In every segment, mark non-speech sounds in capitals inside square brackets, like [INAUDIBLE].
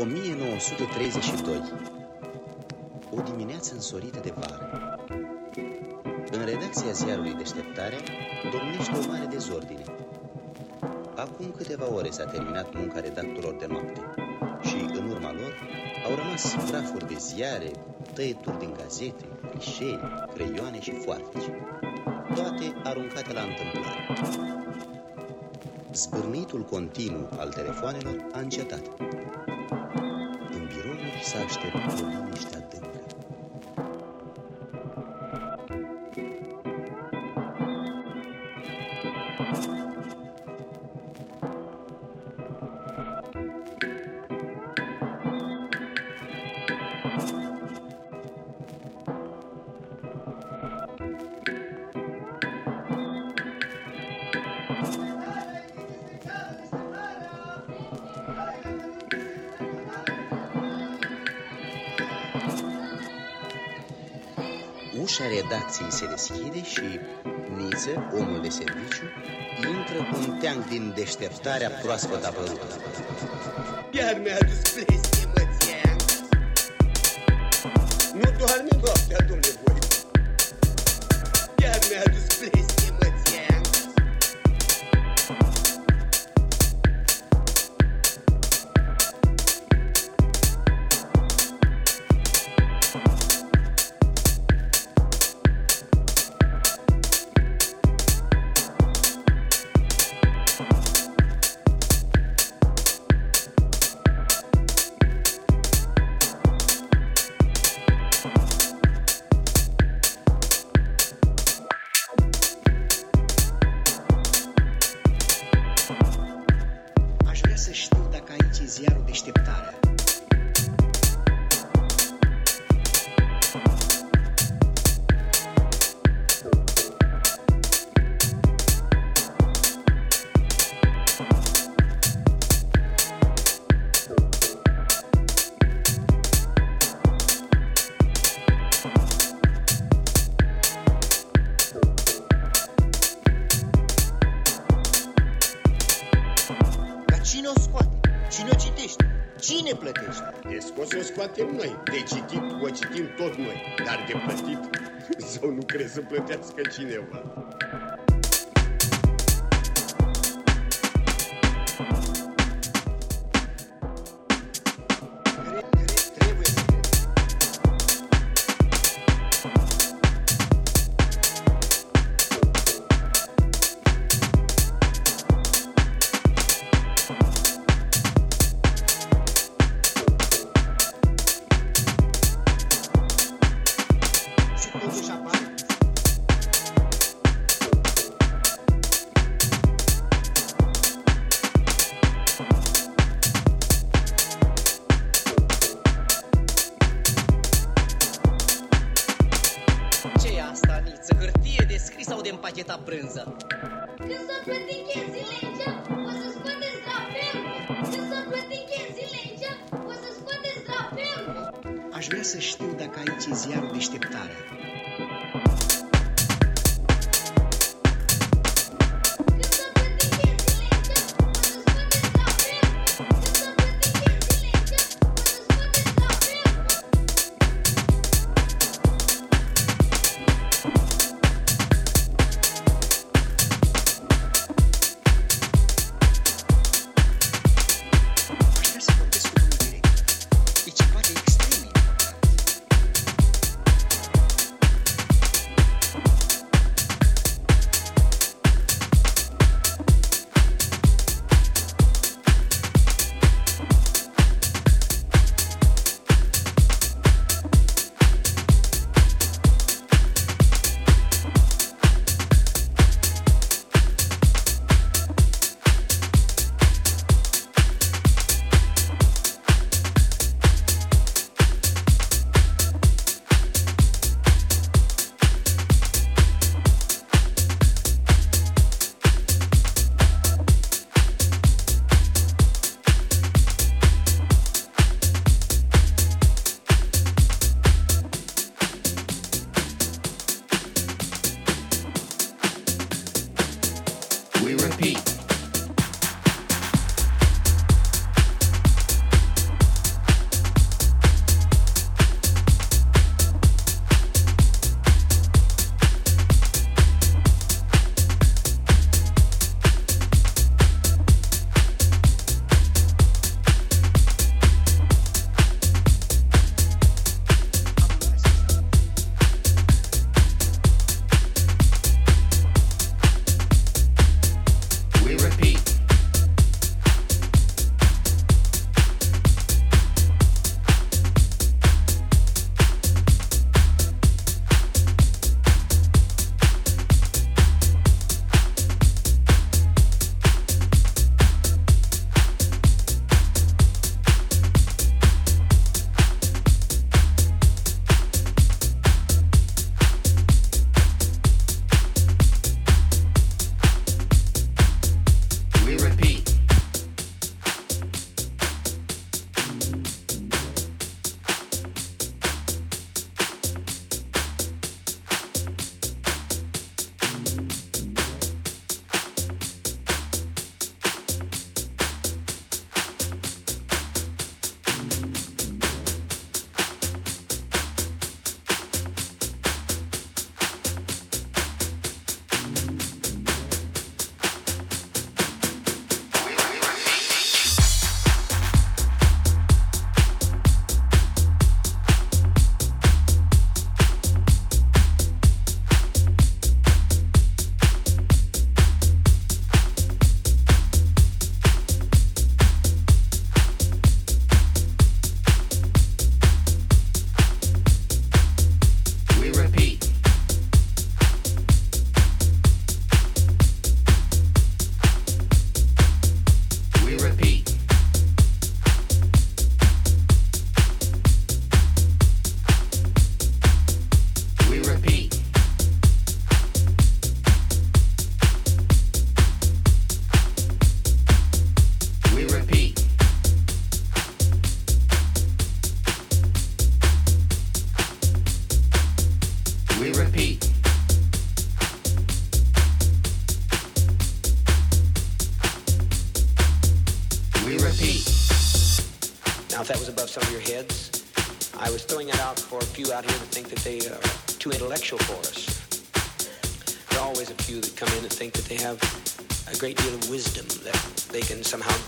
1932 O dimineață însorită de vară. În redacția ziarului Deșteptarea domnește o mare dezordine. Acum câteva ore s-a terminat munca redactorilor de noapte Și în urma lor au rămas prafuri de ziare, tăieturi din gazete, clișee, creioane și foarfeci Toate aruncate la întâmplare. Zbârnitul continuu al telefoanelor a încetat s-a așteptat și Niță, omul de serviciu, intră cu un teanc din deșteptarea proaspăt apărută. Iar mi-a adus plesne, să o scoatem noi. De citit o citim tot noi, dar de plătit [LAUGHS] zău nu crezi să plătească cineva. la staniță, hârtie de scris sau de împachetat brânză. Când s-o plăti chenzile în geam, o să scoateți drapelul. Când s-o plăti chenzile în geam, o să scoateți drapelul. Aș vrea să știu dacă aici e ziarul deșteptarea.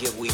Give we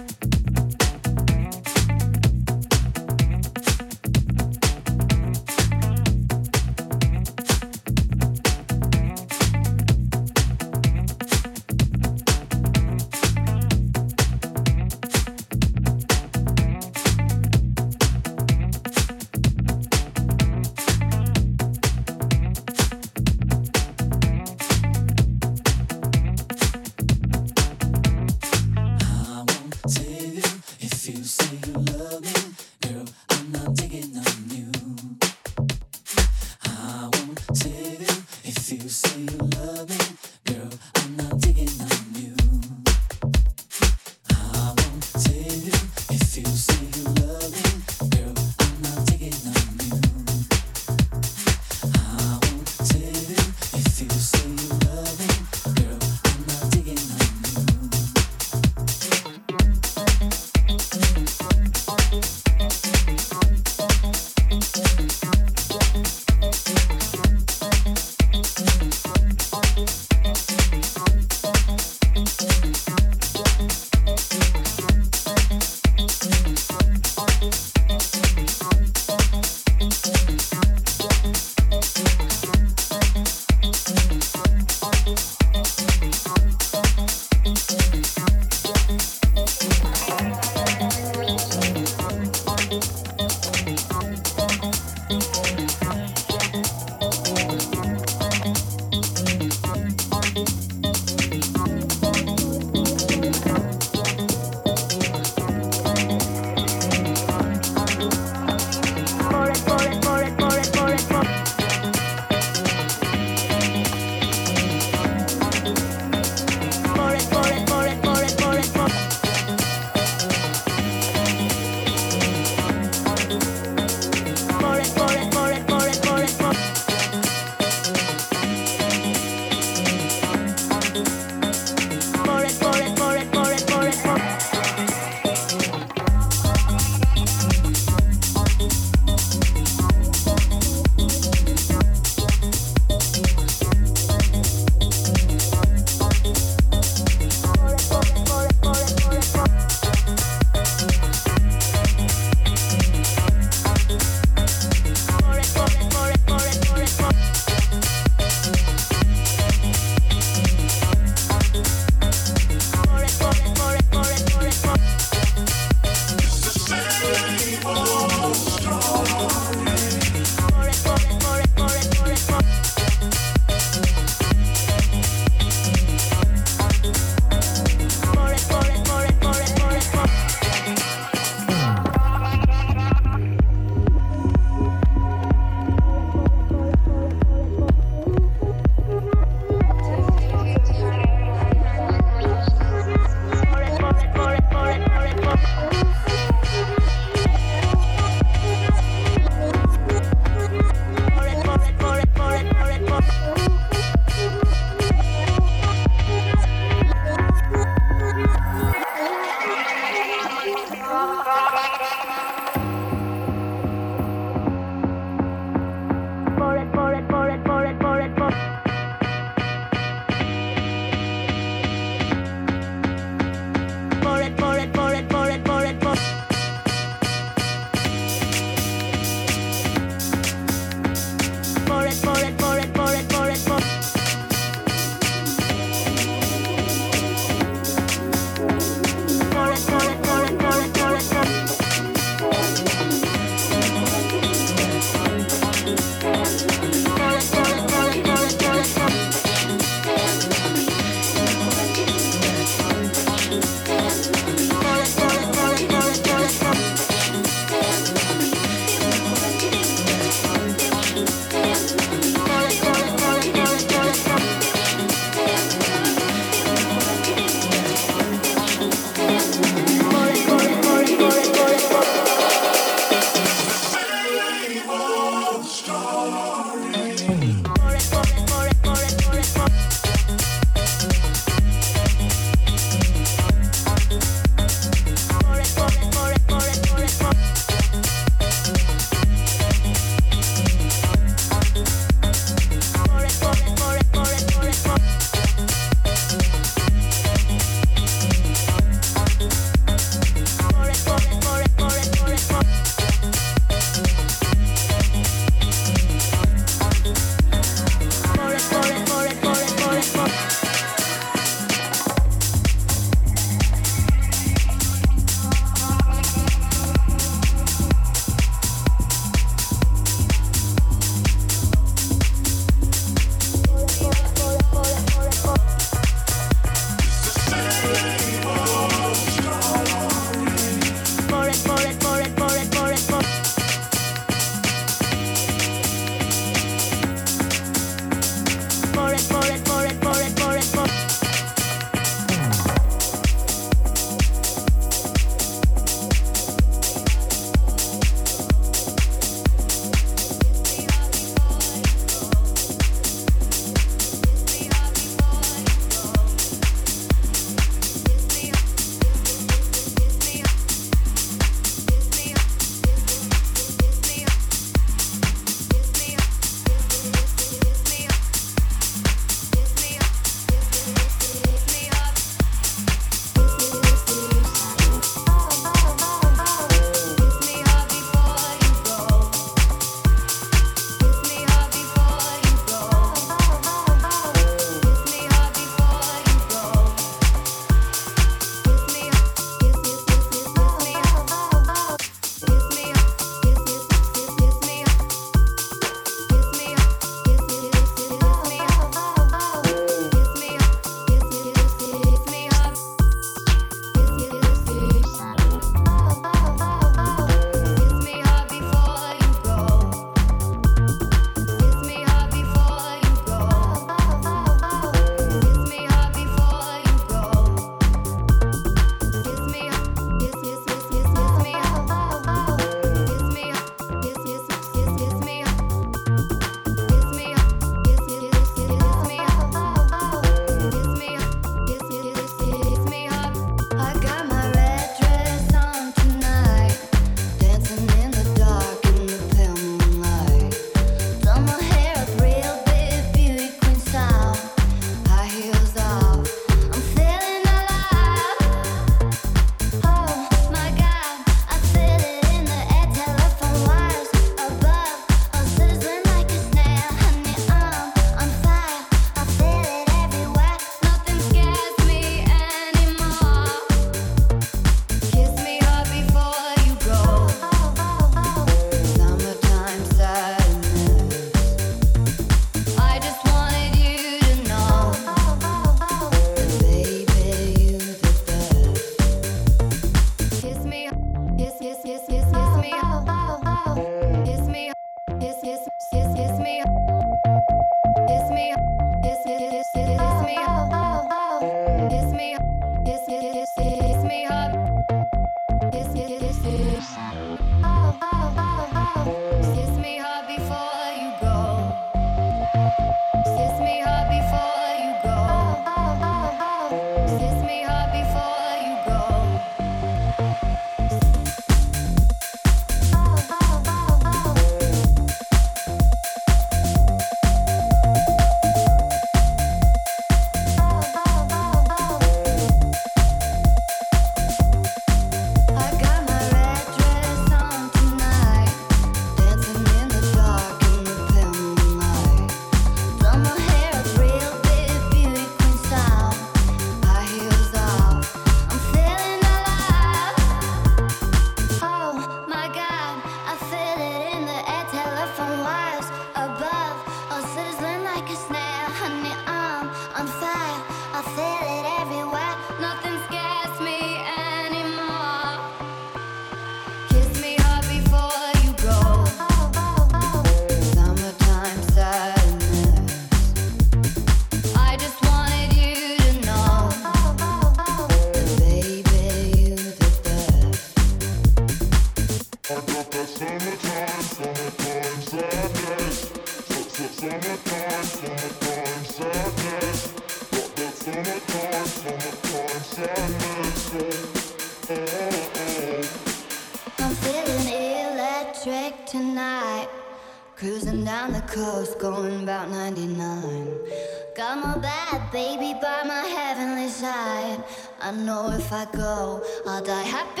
happy.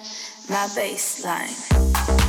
my bassline.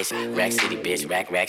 bitch. Rack City bitch. Rack, rack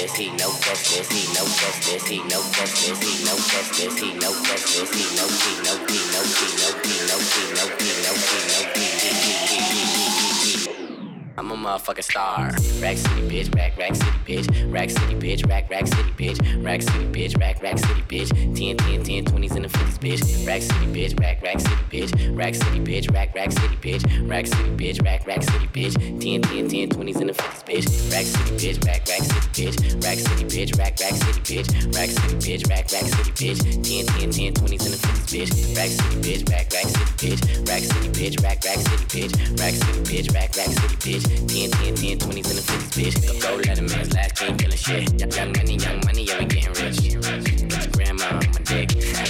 justice, he no justice, he no justice, he no justice, he no justice, he no justice, he no he no he no he no he no he no he no he no I'm a motherfucking star. Rack City, bitch. Rack, rack city, bitch. Rack City, bitch. Rack, rack city, bitch. Rack City, bitch. Rack, rack city, bitch. 10, 10, 10, 20s and the 50s, bitch. Rack City, bitch. Rack, rack city, bitch. Rack City, bitch. Rack, rack city, bitch. Rack City, bitch. Rack, rack city, bitch. 10, 10, 10, 20s and the 50s, bitch. Rack City, bitch. Rack, rack city, bitch. Rack City, bitch. Rack, rack city, bitch. Rack City, bitch. Rack, rack city, bitch. 10, 10, 10, 20s and the 50s, bitch. Rack City, bitch. Rack, rack city, bitch. Rack City, bitch. Rack, rack city, bitch. Rack City, bitch. Rack, rack city, bitch. 10, 10, 10, 20s and the 50s, bitch. Go, go, let a man's last king killing shit. Young money, young money, yeah, we getting rich. Grandma on my dick.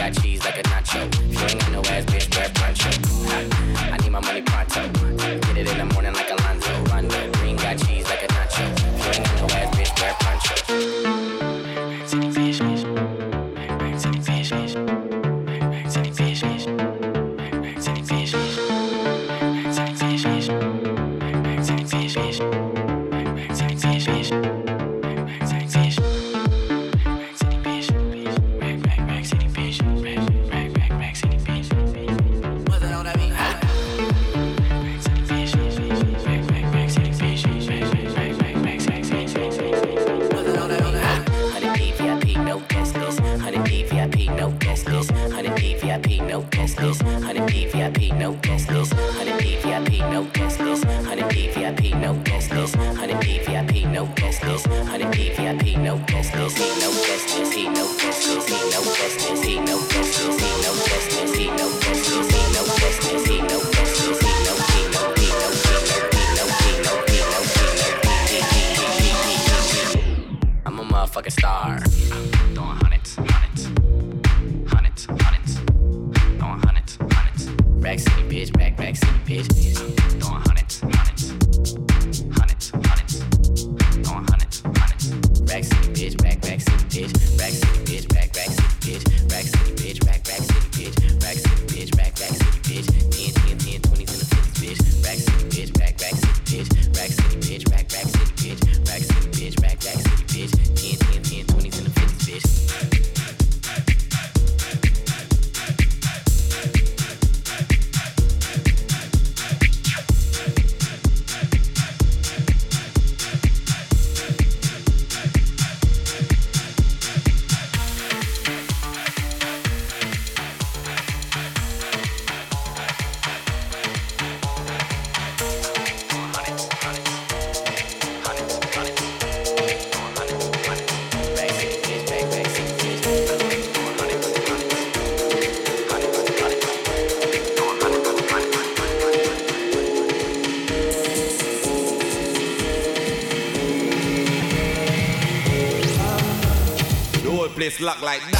Got cheese like a nacho. If you ain't got no ass, bitch, wear poncho. I need my money pronto. Get it in the morning like Alonzo. Rondo. Green got cheese like a nacho. If you ain't got no ass, bitch, wear poncho. look like.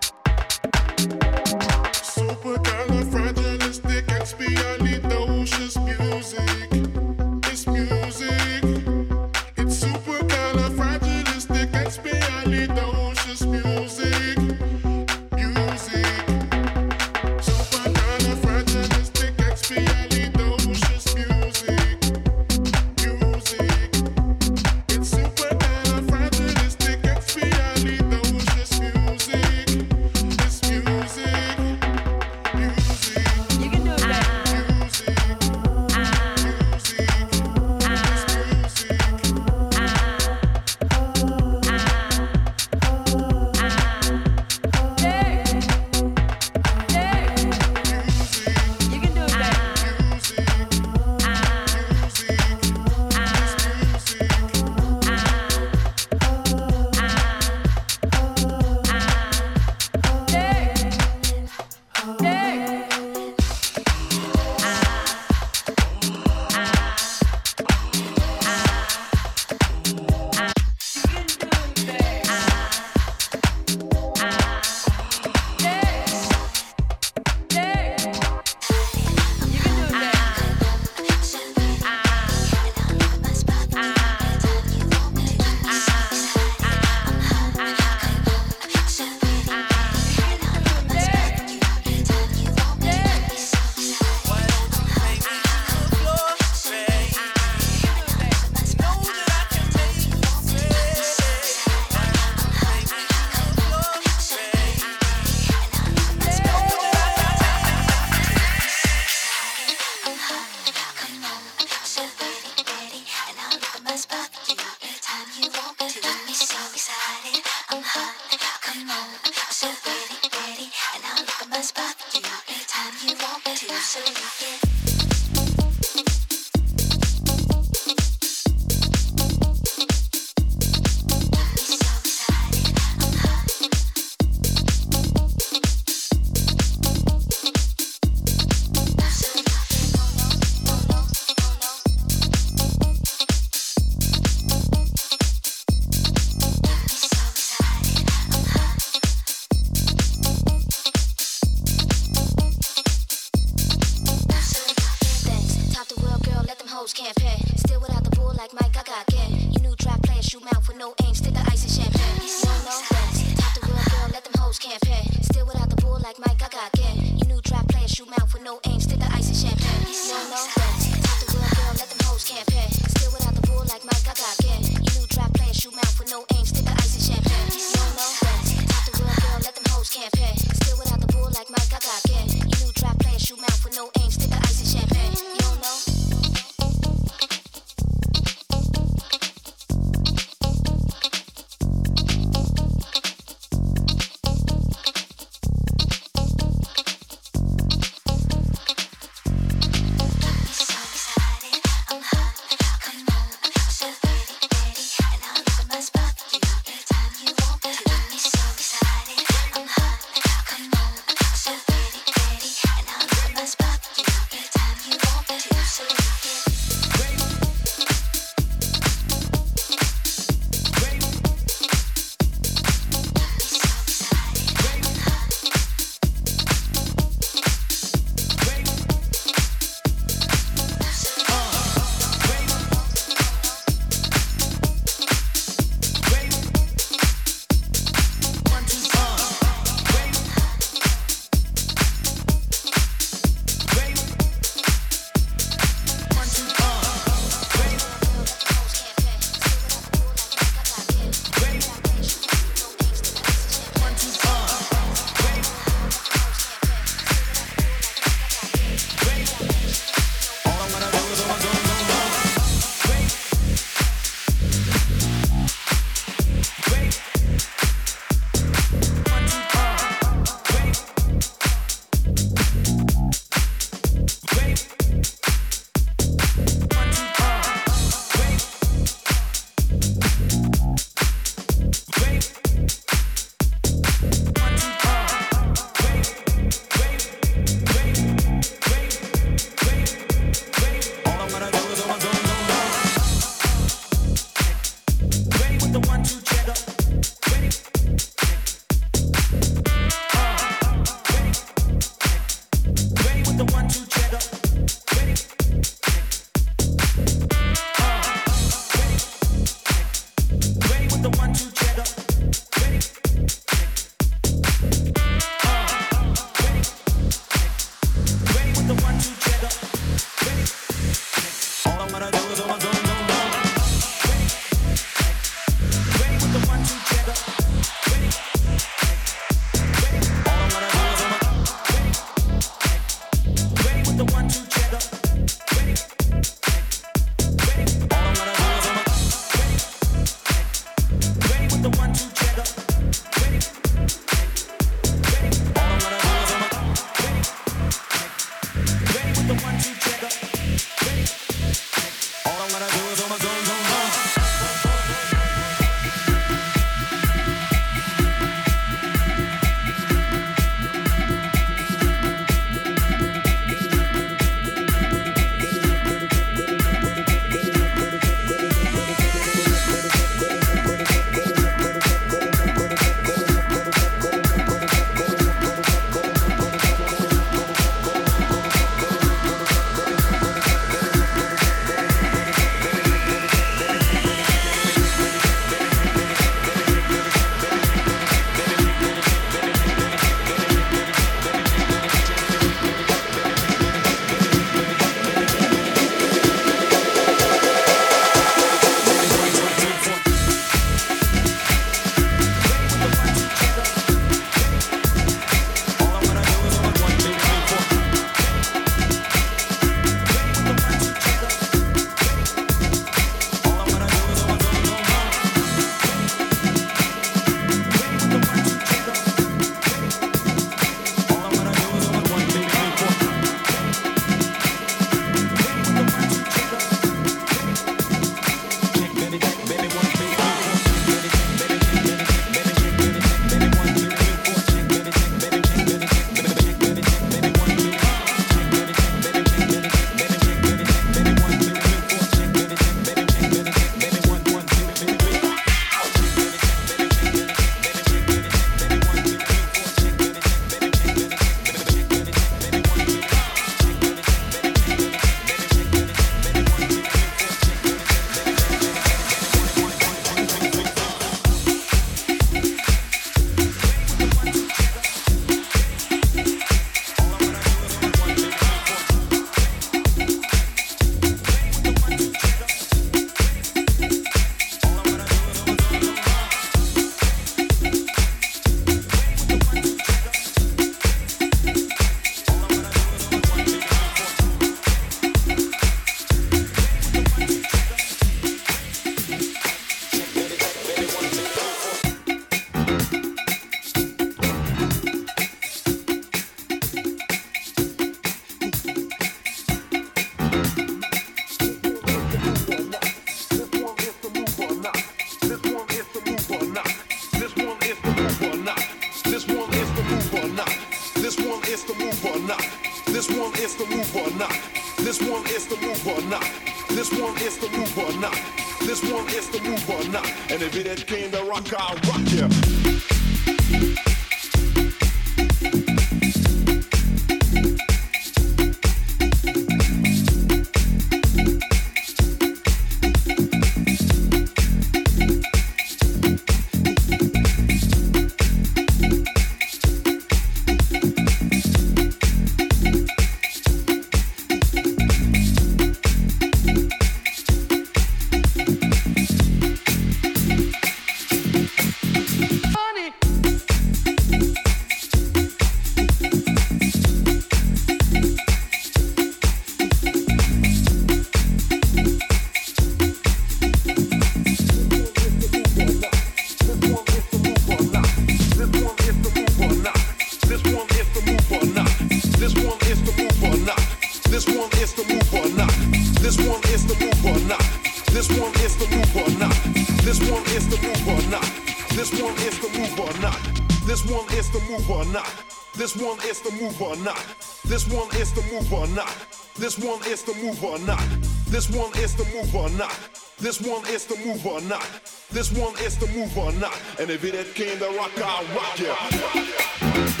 or not. This one is the move or not. This one is the move or not. And if it came the rock, I'll rock ya. Yeah.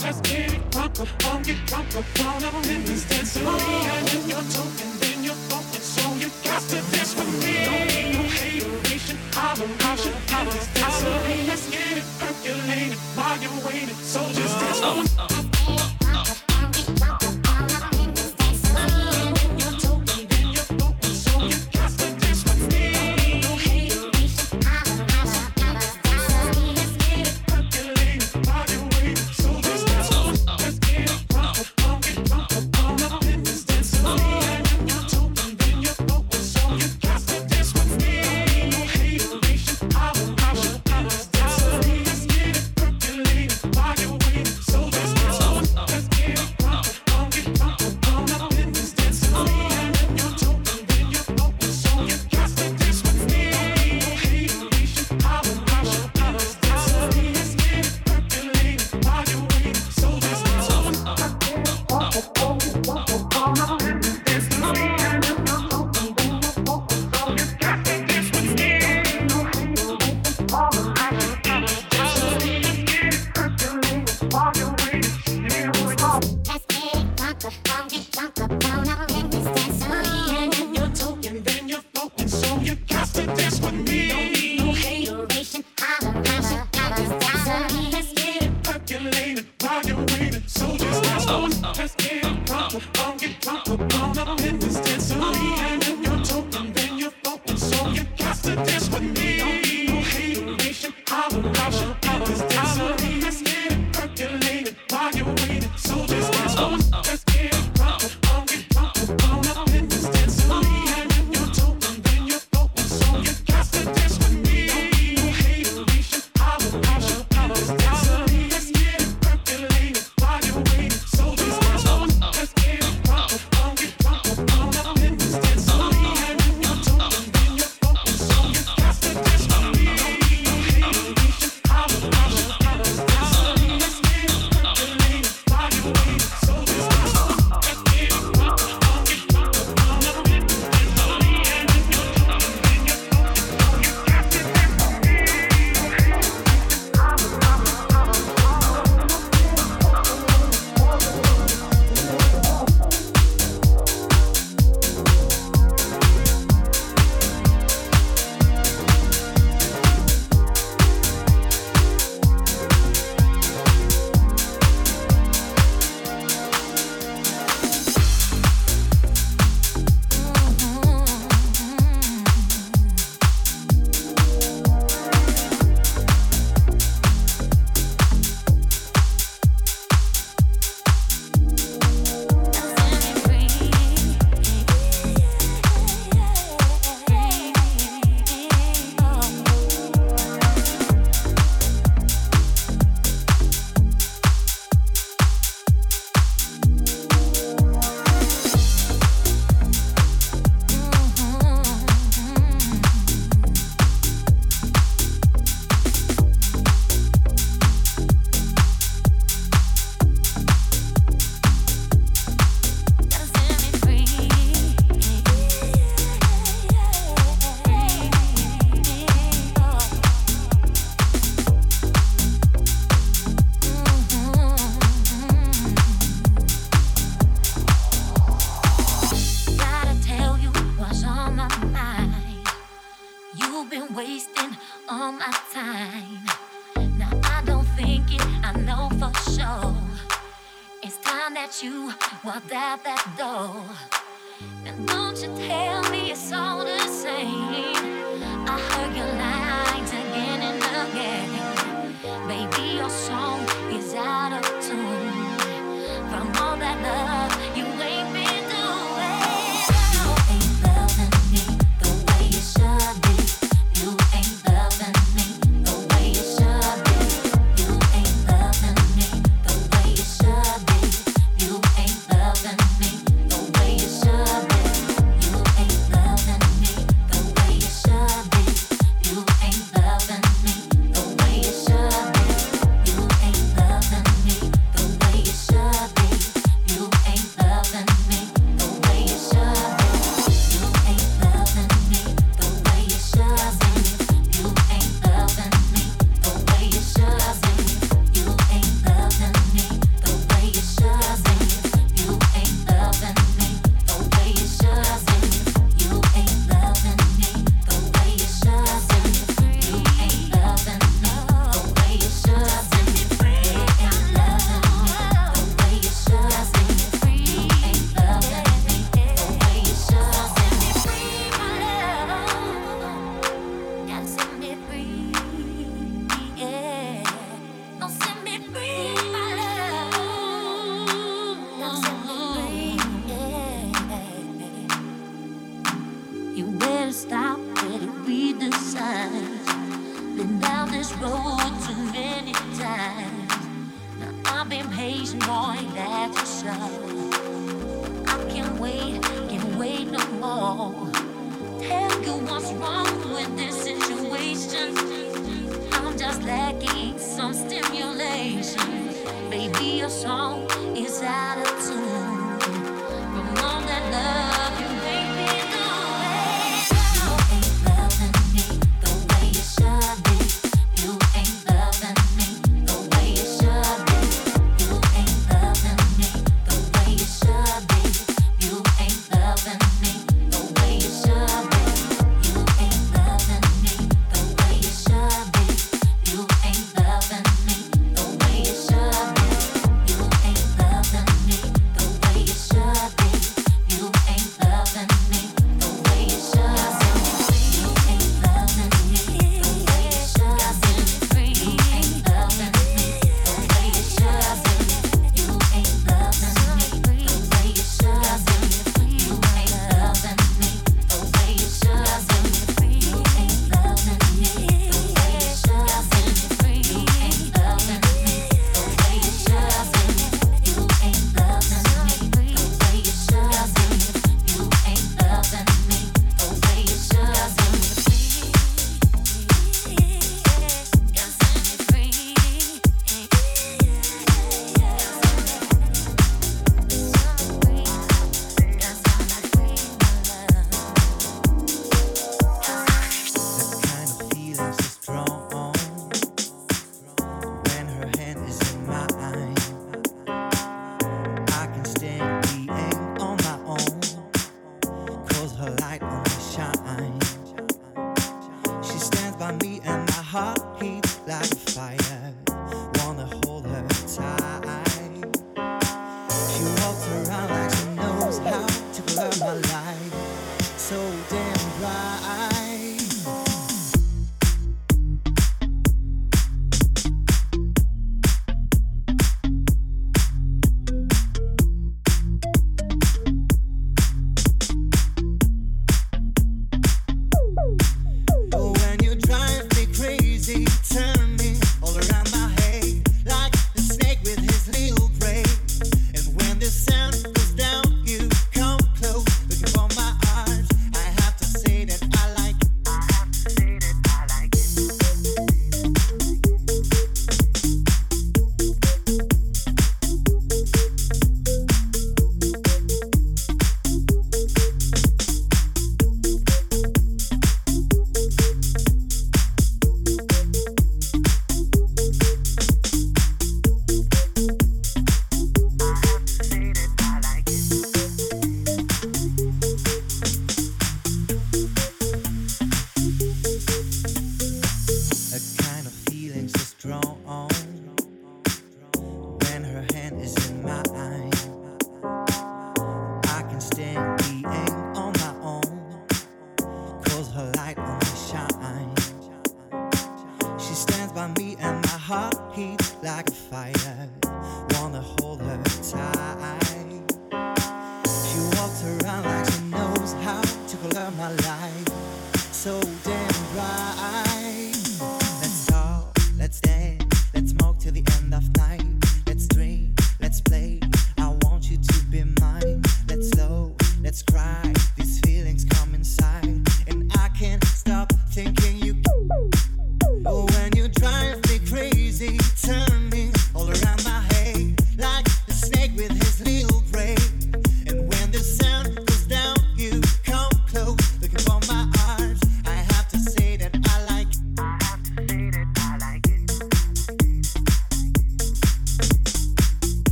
Let's get it proper, on get proper, down on in this dance with me. And then you're so you got to dance with me. Don't no me. Let's get it percolated while you're waiting, so just dance Oh. me.